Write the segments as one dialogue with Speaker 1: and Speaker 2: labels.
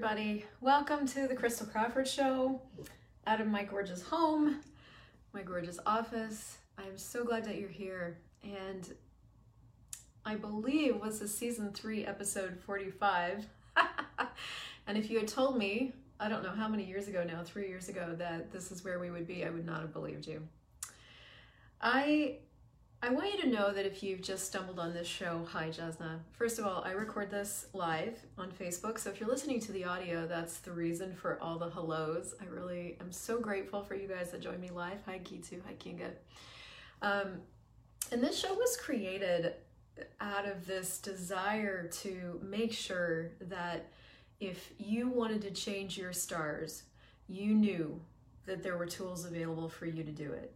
Speaker 1: Everybody. Welcome to the Christel Crawford Show out of my gorgeous home, my gorgeous office. I'm so glad that you're here. And I believe was the season three, episode 45. and if you had told me, I don't know how many years ago now, three years ago, that this is where we would be, I would not have believed you. I I want you to know that if you've just stumbled on this show, hi Jasna. First of all, I record this live on Facebook, so if you're listening to the audio, that's the reason for all the hellos. I really am so grateful for you guys that join me live. Hi Gitu, hi Kinga. Um, and this show was created out of this desire to make sure that if you wanted to change your stars, you knew that there were tools available for you to do it.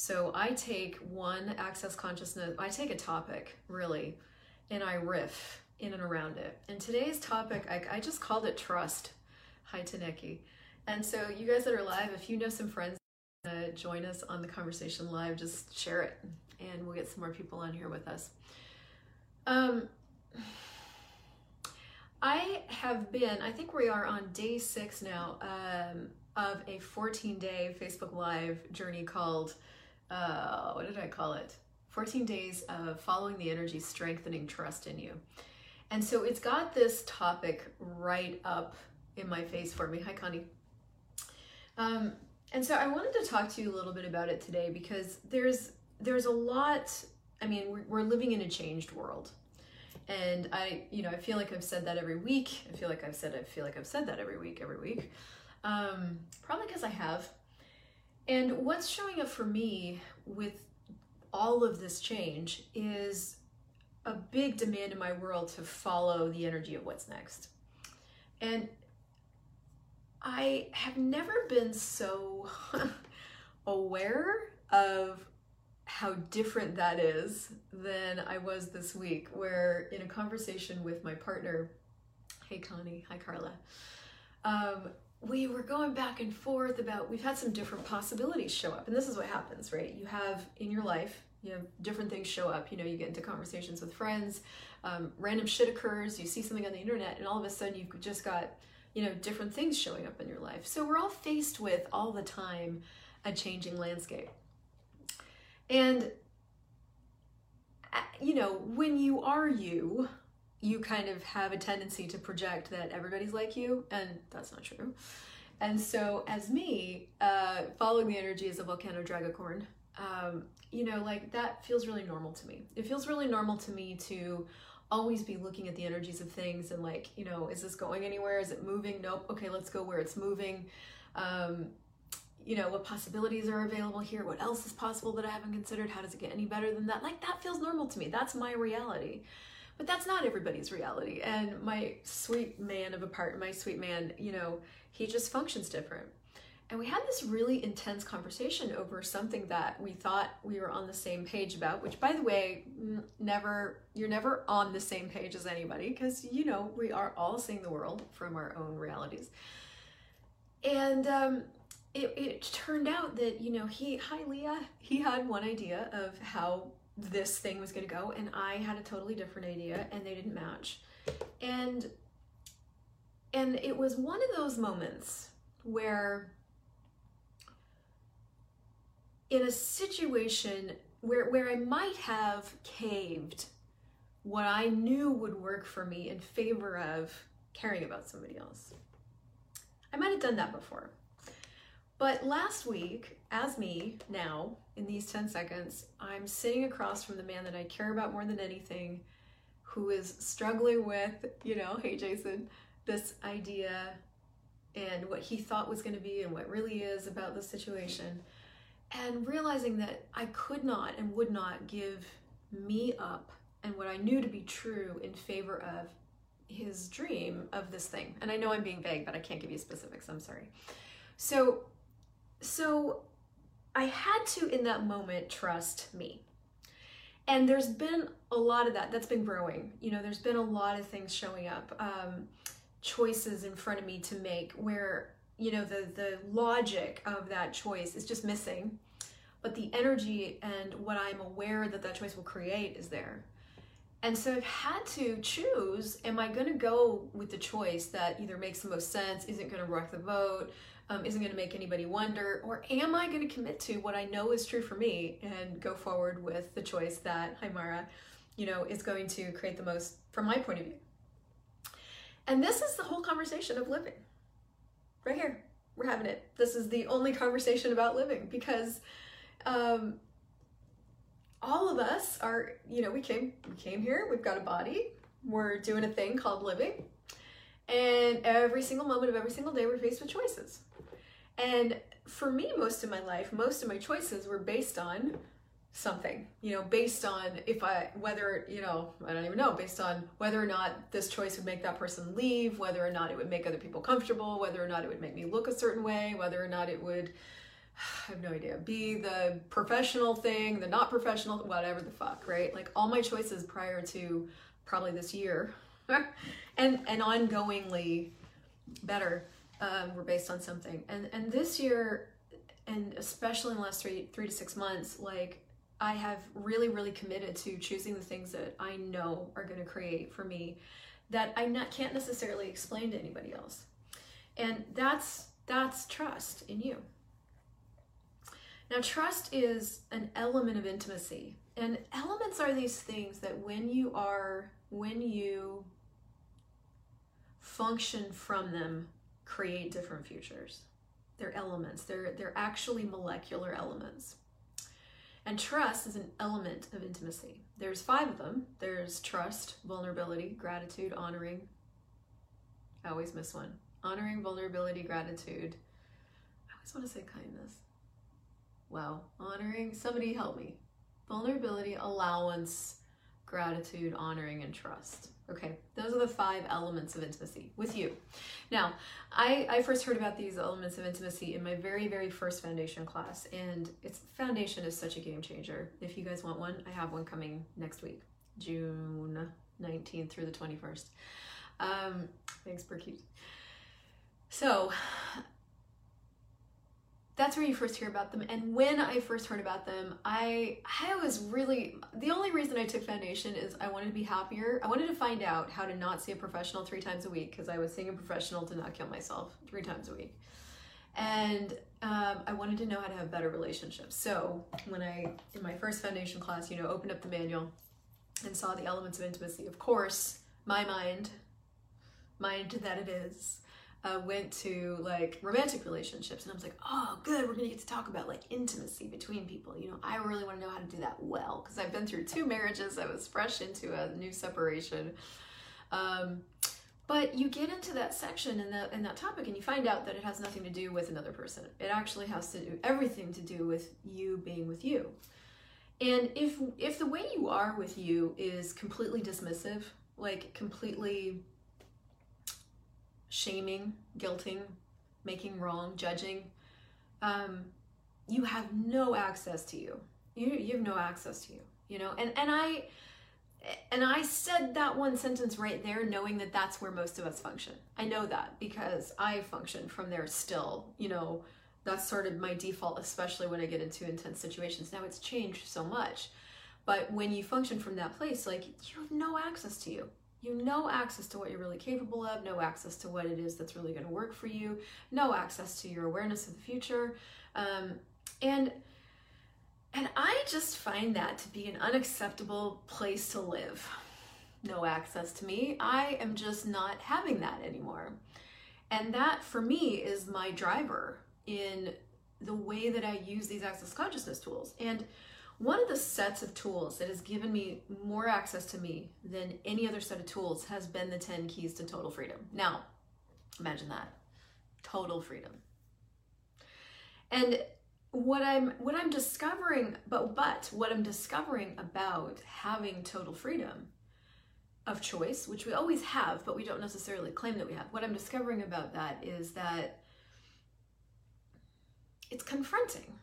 Speaker 1: So I take one access consciousness, I take a topic really, and I riff in and around it. And today's topic, I, I just called it trust. Hi, Taneki. And so, you guys that are live, if you know some friends uh, join us on the conversation live, just share it, and we'll get some more people on here with us. Um, I have been, I think we are on day six now um, of a 14 day Facebook Live journey called uh, what did I call it? 14 days of following the energy, strengthening trust in you. And so it's got this topic right up in my face for me. Hi, Connie. Um, and so I wanted to talk to you a little bit about it today because there's there's a lot. I mean, we're, we're living in a changed world, and I, you know, I feel like I've said that every week. I feel like I've said I feel like I've said that every week, every week. Um, probably because I have. And what's showing up for me with all of this change is a big demand in my world to follow the energy of what's next. And I have never been so aware of how different that is than I was this week, where in a conversation with my partner, hey Connie, hi Carla, um, we were going back and forth about we've had some different possibilities show up and this is what happens right? You have in your life you know different things show up. You know you get into conversations with friends um, random shit occurs you see something on the internet and all of a sudden you've just got you know different things showing up in your life. So we're all faced with all the time a changing landscape. And uh, you know when you are you you kind of have a tendency to project that everybody's like you, and that's not true. And so, as me, uh, following the energy as a volcano dragacorn, um, you know, like that feels really normal to me. It feels really normal to me to always be looking at the energies of things and like, you know, is this going anywhere? Is it moving? Nope. Okay, let's go where it's moving. Um, you know, what possibilities are available here? What else is possible that I haven't considered? How does it get any better than that? Like, that feels normal to me. That's my reality. But that's not everybody's reality. And my sweet man of a part, my sweet man, you know, he just functions different. And we had this really intense conversation over something that we thought we were on the same page about, which by the way, never you're never on the same page as anybody because you know, we are all seeing the world from our own realities. And um it, it turned out that you know he hi leah he had one idea of how this thing was going to go and I had a totally different idea and they didn't match. And and it was one of those moments where in a situation where where I might have caved what I knew would work for me in favor of caring about somebody else. I might have done that before. But last week, as me now, in these 10 seconds, I'm sitting across from the man that I care about more than anything, who is struggling with, you know, hey Jason, this idea and what he thought was going to be and what really is about the situation. And realizing that I could not and would not give me up and what I knew to be true in favor of his dream of this thing. And I know I'm being vague, but I can't give you specifics. I'm sorry. So so I had to, in that moment, trust me. And there's been a lot of that that's been growing. You know, there's been a lot of things showing up, um, choices in front of me to make where, you know, the, the logic of that choice is just missing. But the energy and what I'm aware that that choice will create is there. And so I've had to choose am I going to go with the choice that either makes the most sense, isn't going to rock the boat, um, isn't going to make anybody wonder, or am I going to commit to what I know is true for me and go forward with the choice that, hi Mara, you know, is going to create the most from my point of view? And this is the whole conversation of living. Right here, we're having it. This is the only conversation about living because um, all of us are, you know, we came we came here, we've got a body, we're doing a thing called living. And every single moment of every single day we're faced with choices. And for me, most of my life, most of my choices were based on something, you know, based on if I, whether, you know, I don't even know, based on whether or not this choice would make that person leave, whether or not it would make other people comfortable, whether or not it would make me look a certain way, whether or not it would, I have no idea, be the professional thing, the not professional, whatever the fuck, right? Like all my choices prior to probably this year and, and ongoingly better um, were based on something. And, and this year, and especially in the last three, three to six months, like I have really, really committed to choosing the things that I know are going to create for me that I not, can't necessarily explain to anybody else. And that's that's trust in you. Now, trust is an element of intimacy. And elements are these things that when you are, when you function from them, create different futures. They're elements, they're, they're actually molecular elements. And trust is an element of intimacy. There's five of them. There's trust, vulnerability, gratitude, honoring. I always miss one. Honoring, vulnerability, gratitude. I always want to say kindness. Wow. Honoring, somebody help me. Vulnerability, allowance, gratitude, honoring, and trust. Okay, those are the five elements of intimacy with you. Now, I, I first heard about these elements of intimacy in my very, very first foundation class, and its foundation is such a game changer. If you guys want one, I have one coming next week, June 19th through the 21st. Um, thanks, Burkett. So, that's where you first hear about them. And when i first heard about them i i was really the only reason i took foundation is i wanted to be happier. I wanted to find out how to not see a professional three times a week because i was seeing a professional to not kill myself three times a week. And um, i wanted to know how to have better relationships. So when i in my first foundation class you know opened up the manual and saw the elements of intimacy of course my mind mind that it is uh, went to like romantic relationships and I was like, oh, good, we're gonna get to talk about like intimacy between people. You know, I really wanna know how to do that well because I've been through two marriages, I was fresh into a new separation. Um, but you get into that section and that, and that topic and you find out that it has nothing to do with another person. It actually has to do everything to do with you being with you. And if if the way you are with you is completely dismissive, like completely shaming, guilting, making wrong, judging, um, you have no access to you. You you have no access to you. You know, and and I and I said that one sentence right there, knowing that that's where most of us function. I know that because I function from there still. You know, that's sort of my default, especially when I get into intense situations. Now it's changed so much. But when you function from that place, like you have no access to you you no access to what you're really capable of, no access to what it is that's really going to work for you, no access to your awareness of the future, um, and and I just find that to be an unacceptable place to live. No access to me. I am just not having that anymore. And that for me is my driver in the way that I use these access consciousness tools. And one of the sets of tools that has given me more access to me than any other set of tools has been the 10 keys to total freedom. Now, imagine that. Total freedom. And what I'm what I'm discovering but but what I'm discovering about having total freedom of choice, which we always have, but we don't necessarily claim that we have. What I'm discovering about that is that it's confronting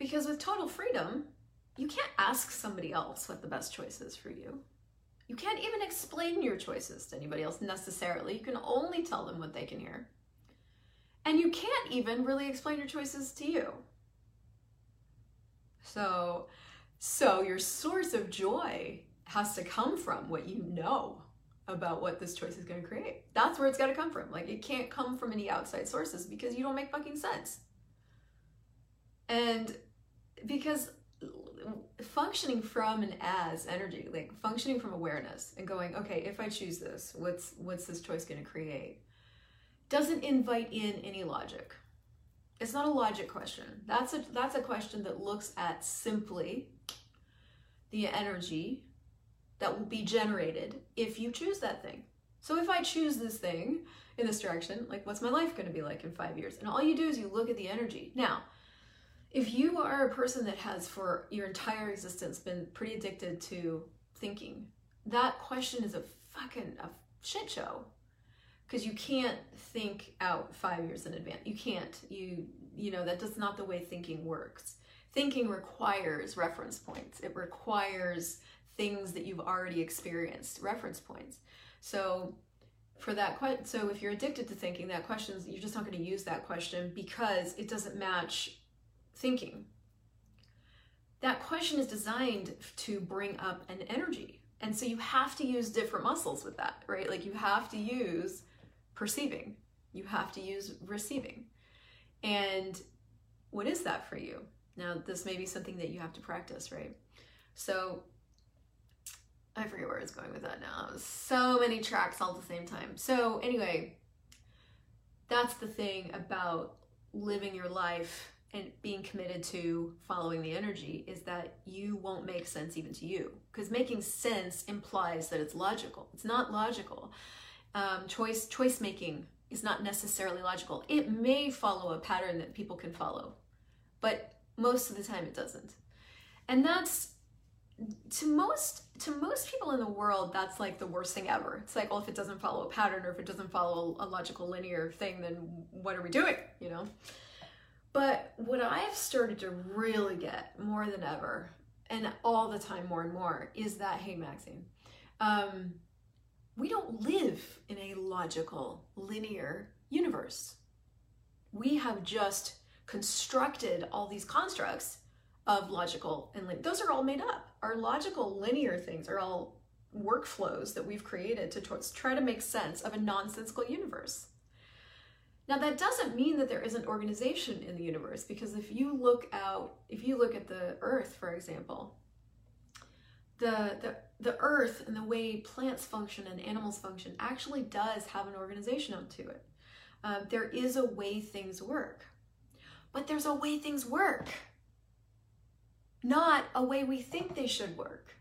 Speaker 1: because with total freedom, you can't ask somebody else what the best choice is for you. You can't even explain your choices to anybody else necessarily. You can only tell them what they can hear. And you can't even really explain your choices to you. So So your source of joy has to come from what you know about what this choice is going to create. That's where it's got to come from. Like it can't come from any outside sources because you don't make fucking sense. And because functioning from and as energy, like functioning from awareness and going, okay, if I choose this, what's what's this choice going to create? Doesn't invite in any logic. It's not a logic question. That's a that's a question that looks at simply the energy that will be generated if you choose that thing. So if I choose this thing in this direction, like what's my life going to be like in 5 years? And all you do is you look at the energy. Now, if you are a person that has for your entire existence been pretty addicted to thinking, that question is a fucking a shit show. Because you can't think out five years in advance. You can't. You you know, that does not the way thinking works. Thinking requires reference points. It requires things that you've already experienced, reference points. So for that question, so if you're addicted to thinking, that question, you're just not going to use that question because it doesn't match thinking. That question is designed to bring up an energy. And so you have to use different muscles with that, right? Like you have to use perceiving, you have to use receiving. And what is that for you? Now, this may be something that you have to practice, right? So I forget where I was going with that now. So many tracks all at the same time. So, anyway, that's the thing about living your life and being committed to following the energy is that you won't make sense even to you. Because making sense implies that it's logical. It's not logical. Um, choice choice making is not necessarily logical. It may follow a pattern that people can follow but most of the time it doesn't. And that's to most to most people in the world that's like the worst thing ever. It's like well if it doesn't follow a pattern or if it doesn't follow a logical linear thing then what are we doing? You know but what I've started to really get more than ever, and all the time more and more, is that hey, Maxine, um, we don't live in a logical, linear universe. We have just constructed all these constructs of logical and linear. Those are all made up. Our logical, linear things are all workflows that we've created to try to make sense of a nonsensical universe. Now that doesn't mean that there isn't organization in the universe because if you look out, if you look at the earth, for example, the, the, the earth and the way plants function and animals function actually does have an organization onto it. Uh, there is a way things work, but there's a way things work, not a way we think they should work.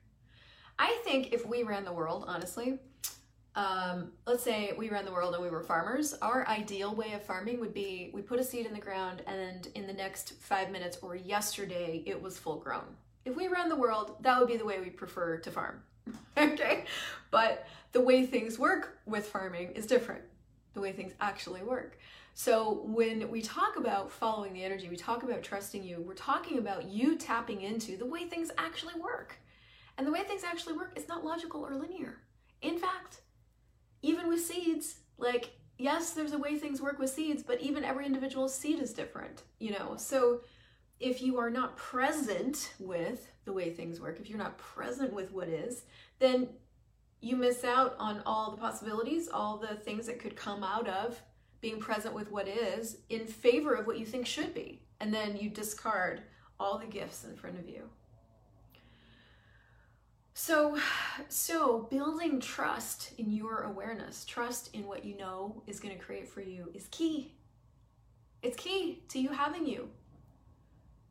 Speaker 1: I think if we ran the world, honestly, um, let's say we ran the world and we were farmers, our ideal way of farming would be we put a seed in the ground and in the next five minutes or yesterday it was full grown. If we ran the world, that would be the way we prefer to farm. okay? But the way things work with farming is different. The way things actually work. So when we talk about following the energy, we talk about trusting you, we're talking about you tapping into the way things actually work. And the way things actually work is not logical or linear. In fact, even with seeds, like, yes, there's a way things work with seeds, but even every individual seed is different, you know? So if you are not present with the way things work, if you're not present with what is, then you miss out on all the possibilities, all the things that could come out of being present with what is in favor of what you think should be. And then you discard all the gifts in front of you. So, so building trust in your awareness, trust in what you know is going to create for you is key. It's key to you having you.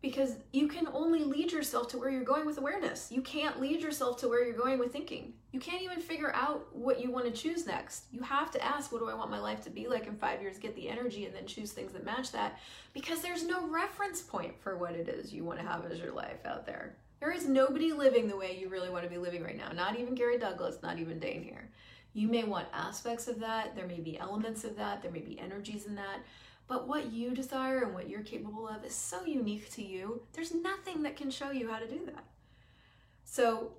Speaker 1: Because you can only lead yourself to where you're going with awareness. You can't lead yourself to where you're going with thinking. You can't even figure out what you want to choose next. You have to ask, what do I want my life to be like in five years? Get the energy and then choose things that match that because there's no reference point for what it is you want to have as your life out there. There is nobody living the way you really want to be living right now. Not even Gary Douglas, not even Dane Heer. You may want aspects of that. There may be elements of that. There may be energies in that. But what you desire and what you're capable of is so unique to you. There's nothing that can show you how to do that. So,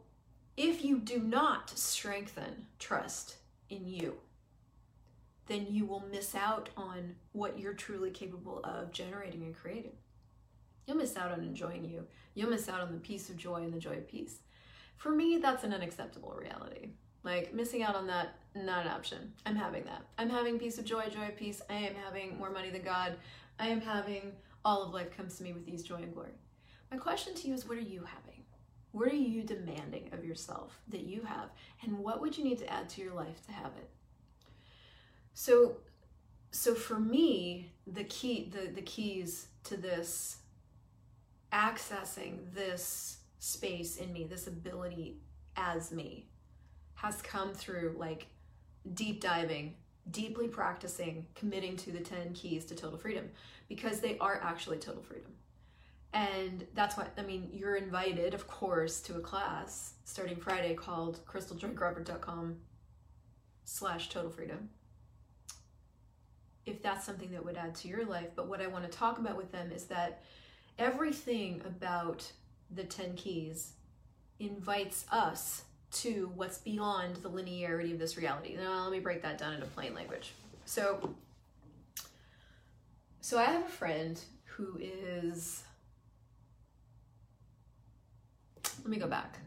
Speaker 1: if you do not strengthen trust in you, then you will miss out on what you're truly capable of generating and creating. You'll miss out on enjoying you. You'll miss out on the peace of joy and the joy of peace. For me, that's an unacceptable reality. Like missing out on that, not an option. I'm having that. I'm having peace of joy, joy of peace. I am having more money than God. I am having all of life comes to me with ease, joy, and glory. My question to you is what are you having? What are you demanding of yourself that you have? And what would you need to add to your life to have it? So so for me, the key the, the keys to this accessing this space in me, this ability as me, has come through like deep diving, deeply practicing, committing to the 10 keys to total freedom because they are actually total freedom. And that's why, I mean, you're invited, of course, to a class starting Friday called christeljoycrawford.com slash total freedom. If that's something that would add to your life. But what I want to talk about with them is that everything about the 10 keys invites us to what's beyond the linearity of this reality. Now, let me break that down into plain language. So, so I have a friend who is let me go back.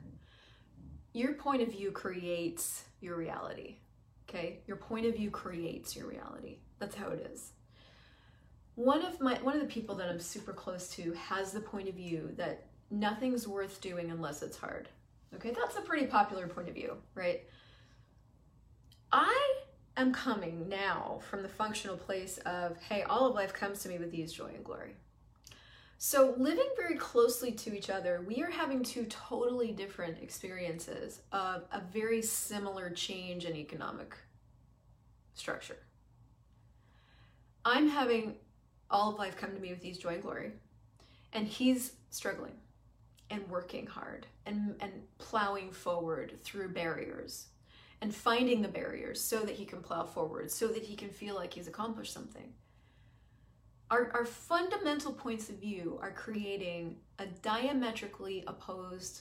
Speaker 1: Your point of view creates your reality. Okay? Your point of view creates your reality. That's how it is. One of my one of the people that I'm super close to has the point of view that nothing's worth doing unless it's hard. Okay? That's a pretty popular point of view, right? I am coming now from the functional place of, hey, all of life comes to me with ease, joy, and glory. So, living very closely to each other, we are having two totally different experiences of a very similar change in economic structure. I'm having all of life come to me with these joy and glory, and he's struggling and working hard and, and plowing forward through barriers and finding the barriers so that he can plow forward, so that he can feel like he's accomplished something our, our fundamental points of view are creating a diametrically opposed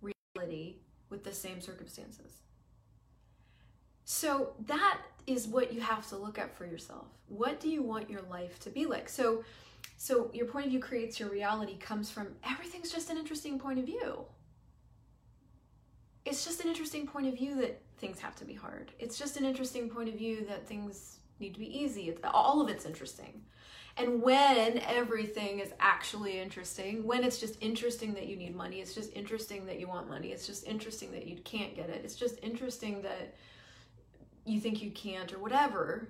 Speaker 1: reality with the same circumstances. So that is what you have to look at for yourself. What do you want your life to be like? So so your point of view creates your reality comes from everything's just an interesting point of view. It's just an interesting point of view that things have to be hard. It's just an interesting point of view that things need to be easy. It's, all of it's interesting. And when everything is actually interesting, when it's just interesting that you need money, it's just interesting that you want money, it's just interesting that you can't get it, it's just interesting that you think you can't or whatever,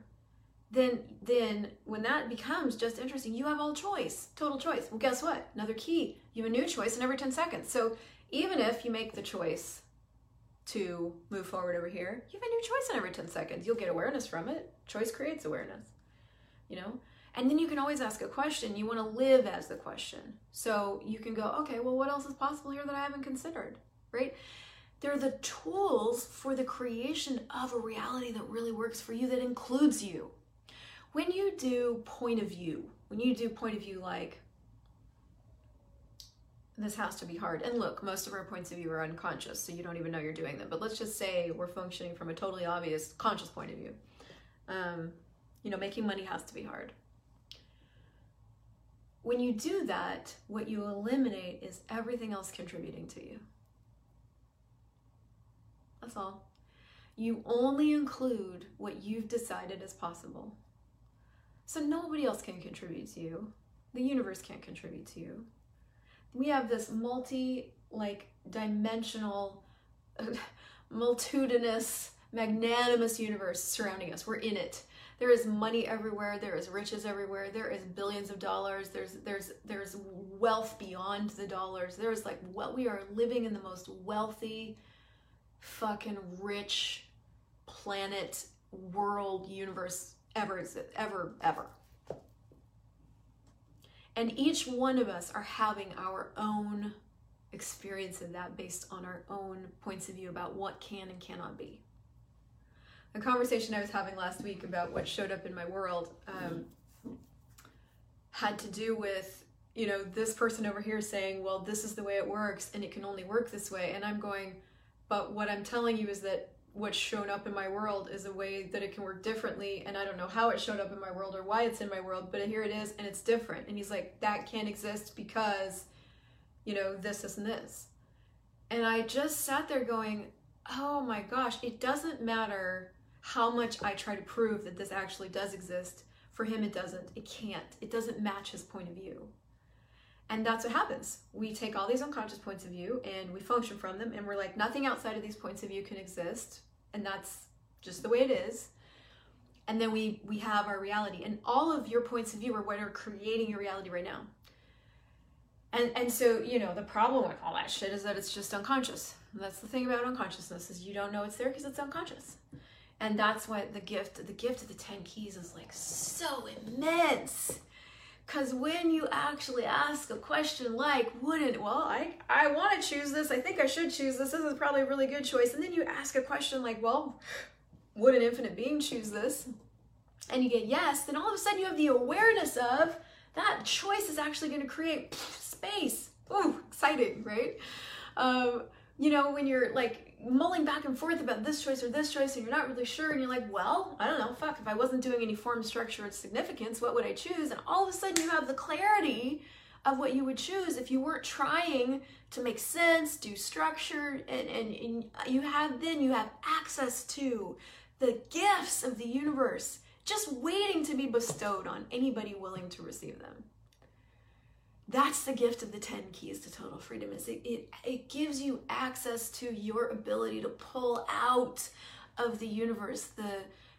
Speaker 1: then then when that becomes just interesting, you have all choice, total choice. Well, guess what? Another key. You have a new choice in every 10 seconds. So even if you make the choice to move forward over here, you have a new choice in every 10 seconds. You'll get awareness from it. Choice creates awareness. You know? And then you can always ask a question. You want to live as the question. So you can go, okay, well, what else is possible here that I haven't considered? Right? They're the tools for the creation of a reality that really works for you, that includes you. When you do point of view, when you do point of view like, this has to be hard. And look, most of our points of view are unconscious, so you don't even know you're doing them. But let's just say we're functioning from a totally obvious conscious point of view. Um, you know, making money has to be hard when you do that, what you eliminate is everything else contributing to you. That's all. You only include what you've decided is possible. So nobody else can contribute to you. The universe can't contribute to you. We have this multi, like, dimensional, multitudinous, magnanimous universe surrounding us. We're in it there is money everywhere there is riches everywhere there is billions of dollars there's there's there's wealth beyond the dollars there's like what we are living in the most wealthy fucking rich planet world universe ever ever ever. And each one of us are having our own experience of that based on our own points of view about what can and cannot be. A conversation I was having last week about what showed up in my world um, had to do with you know this person over here saying well this is the way it works and it can only work this way and i'm going but what i'm telling you is that what's shown up in my world is a way that it can work differently and i don't know how it showed up in my world or why it's in my world but here it is and it's different. And he's like that can't exist because you know this this and this. And i just sat there going oh my gosh it doesn't matter how much i try to prove that this actually does exist. For him it doesn't. It can't. It doesn't match his point of view and that's what happens. We take all these unconscious points of view and we function from them, and we're like, nothing outside of these points of view can exist. And that's just the way it is. And then we we have our reality. And all of your points of view are what are creating your reality right now. And and so, you know, the problem with all that shit is that it's just unconscious. That's the thing about unconsciousness is you don't know it's there because it's unconscious. And that's why the gift, the gift of the 10 keys is like so immense because when you actually ask a question like, wouldn't, well, I, I want to choose this. I think I should choose this. This is probably a really good choice. And then you ask a question like, well, would an infinite being choose this? And you get yes, then all of a sudden you have the awareness of that choice is actually going to create space. Ooh, exciting, right? Um, you know, when you're like mulling back and forth about this choice or this choice and you're not really sure and you're like well i don't know fuck if i wasn't doing any form structure or significance what would i choose? And all of a sudden you have the clarity of what you would choose if you weren't trying to make sense do structure and, and, and you have then you have access to the gifts of the universe just waiting to be bestowed on anybody willing to receive them that's the gift of the 10 keys to total freedom is it, it, it gives you access to your ability to pull out of the universe the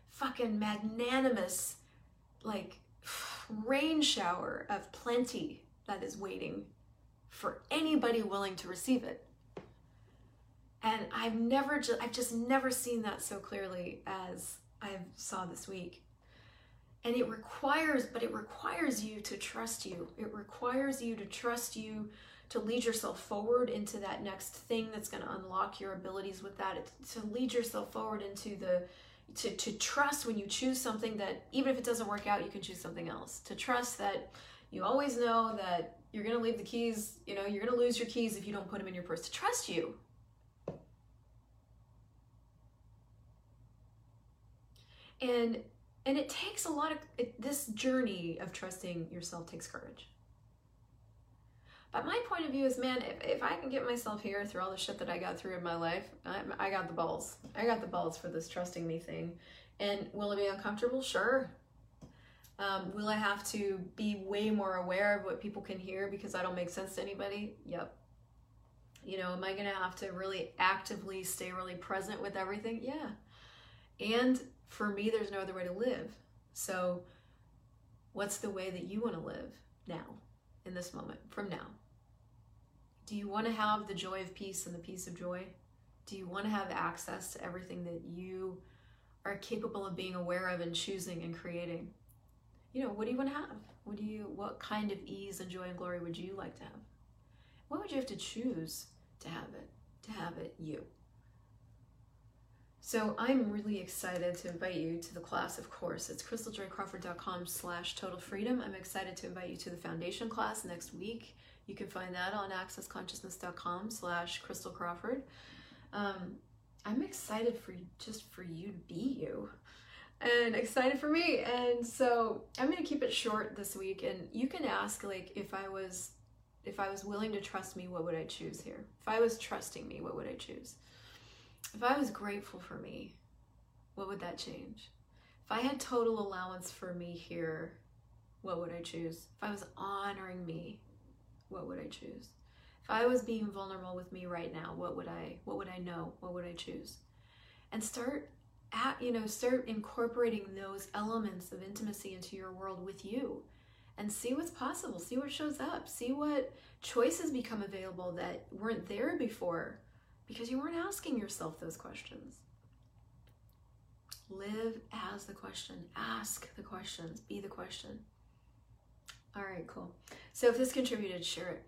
Speaker 1: fucking magnanimous like rain shower of plenty that is waiting for anybody willing to receive it. And i've never just i've just never seen that so clearly as i saw this week and it requires but it requires you to trust you. It requires you to trust you to lead yourself forward into that next thing that's going to unlock your abilities with that. To lead yourself forward into the to, to trust when you choose something that even if it doesn't work out you can choose something else. To trust that you always know that you're going to leave the keys you know you're going to lose your keys if you don't put them in your purse. To trust you. And and it takes a lot of it, this journey of trusting yourself takes courage. But my point of view is man if, if i can get myself here through all the shit that i got through in my life I, I got the balls. I got the balls for this trusting me thing. And will it be uncomfortable? Sure. Um, will i have to be way more aware of what people can hear because i don't make sense to anybody? Yep. You know am i going to have to really actively stay really present with everything? Yeah. And for me, there's no other way to live. So, what's the way that you want to live now, in this moment, from now? Do you want to have the joy of peace and the peace of joy? Do you want to have access to everything that you are capable of being aware of and choosing and creating? You know, what do you want to have? What do you what kind of ease and joy and glory would you like to have? What would you have to choose to have it? To have it you. So I'm really excited to invite you to the class, of course. It's christeljoycrawford.com slash total freedom. I'm excited to invite you to the foundation class next week. You can find that on accessconsciousness.com slash christel crawford. Um, I'm excited for just for you to be you and excited for me. And so I'm going to keep it short this week. And you can ask like, if I was, if I was willing to trust me, what would I choose here? If I was trusting me, what would I choose? If I was grateful for me, what would that change? If I had total allowance for me here, what would I choose? If I was honoring me, what would I choose? If I was being vulnerable with me right now, what would I what would I know? What would I choose? And start at, you know, start incorporating those elements of intimacy into your world with you and see what's possible, see what shows up, see what choices become available that weren't there before because you weren't asking yourself those questions. Live as the question, ask the questions, be the question. All right, cool. So if this contributed, share it.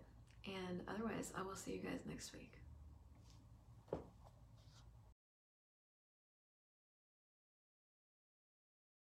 Speaker 1: And otherwise, I will see you guys next week.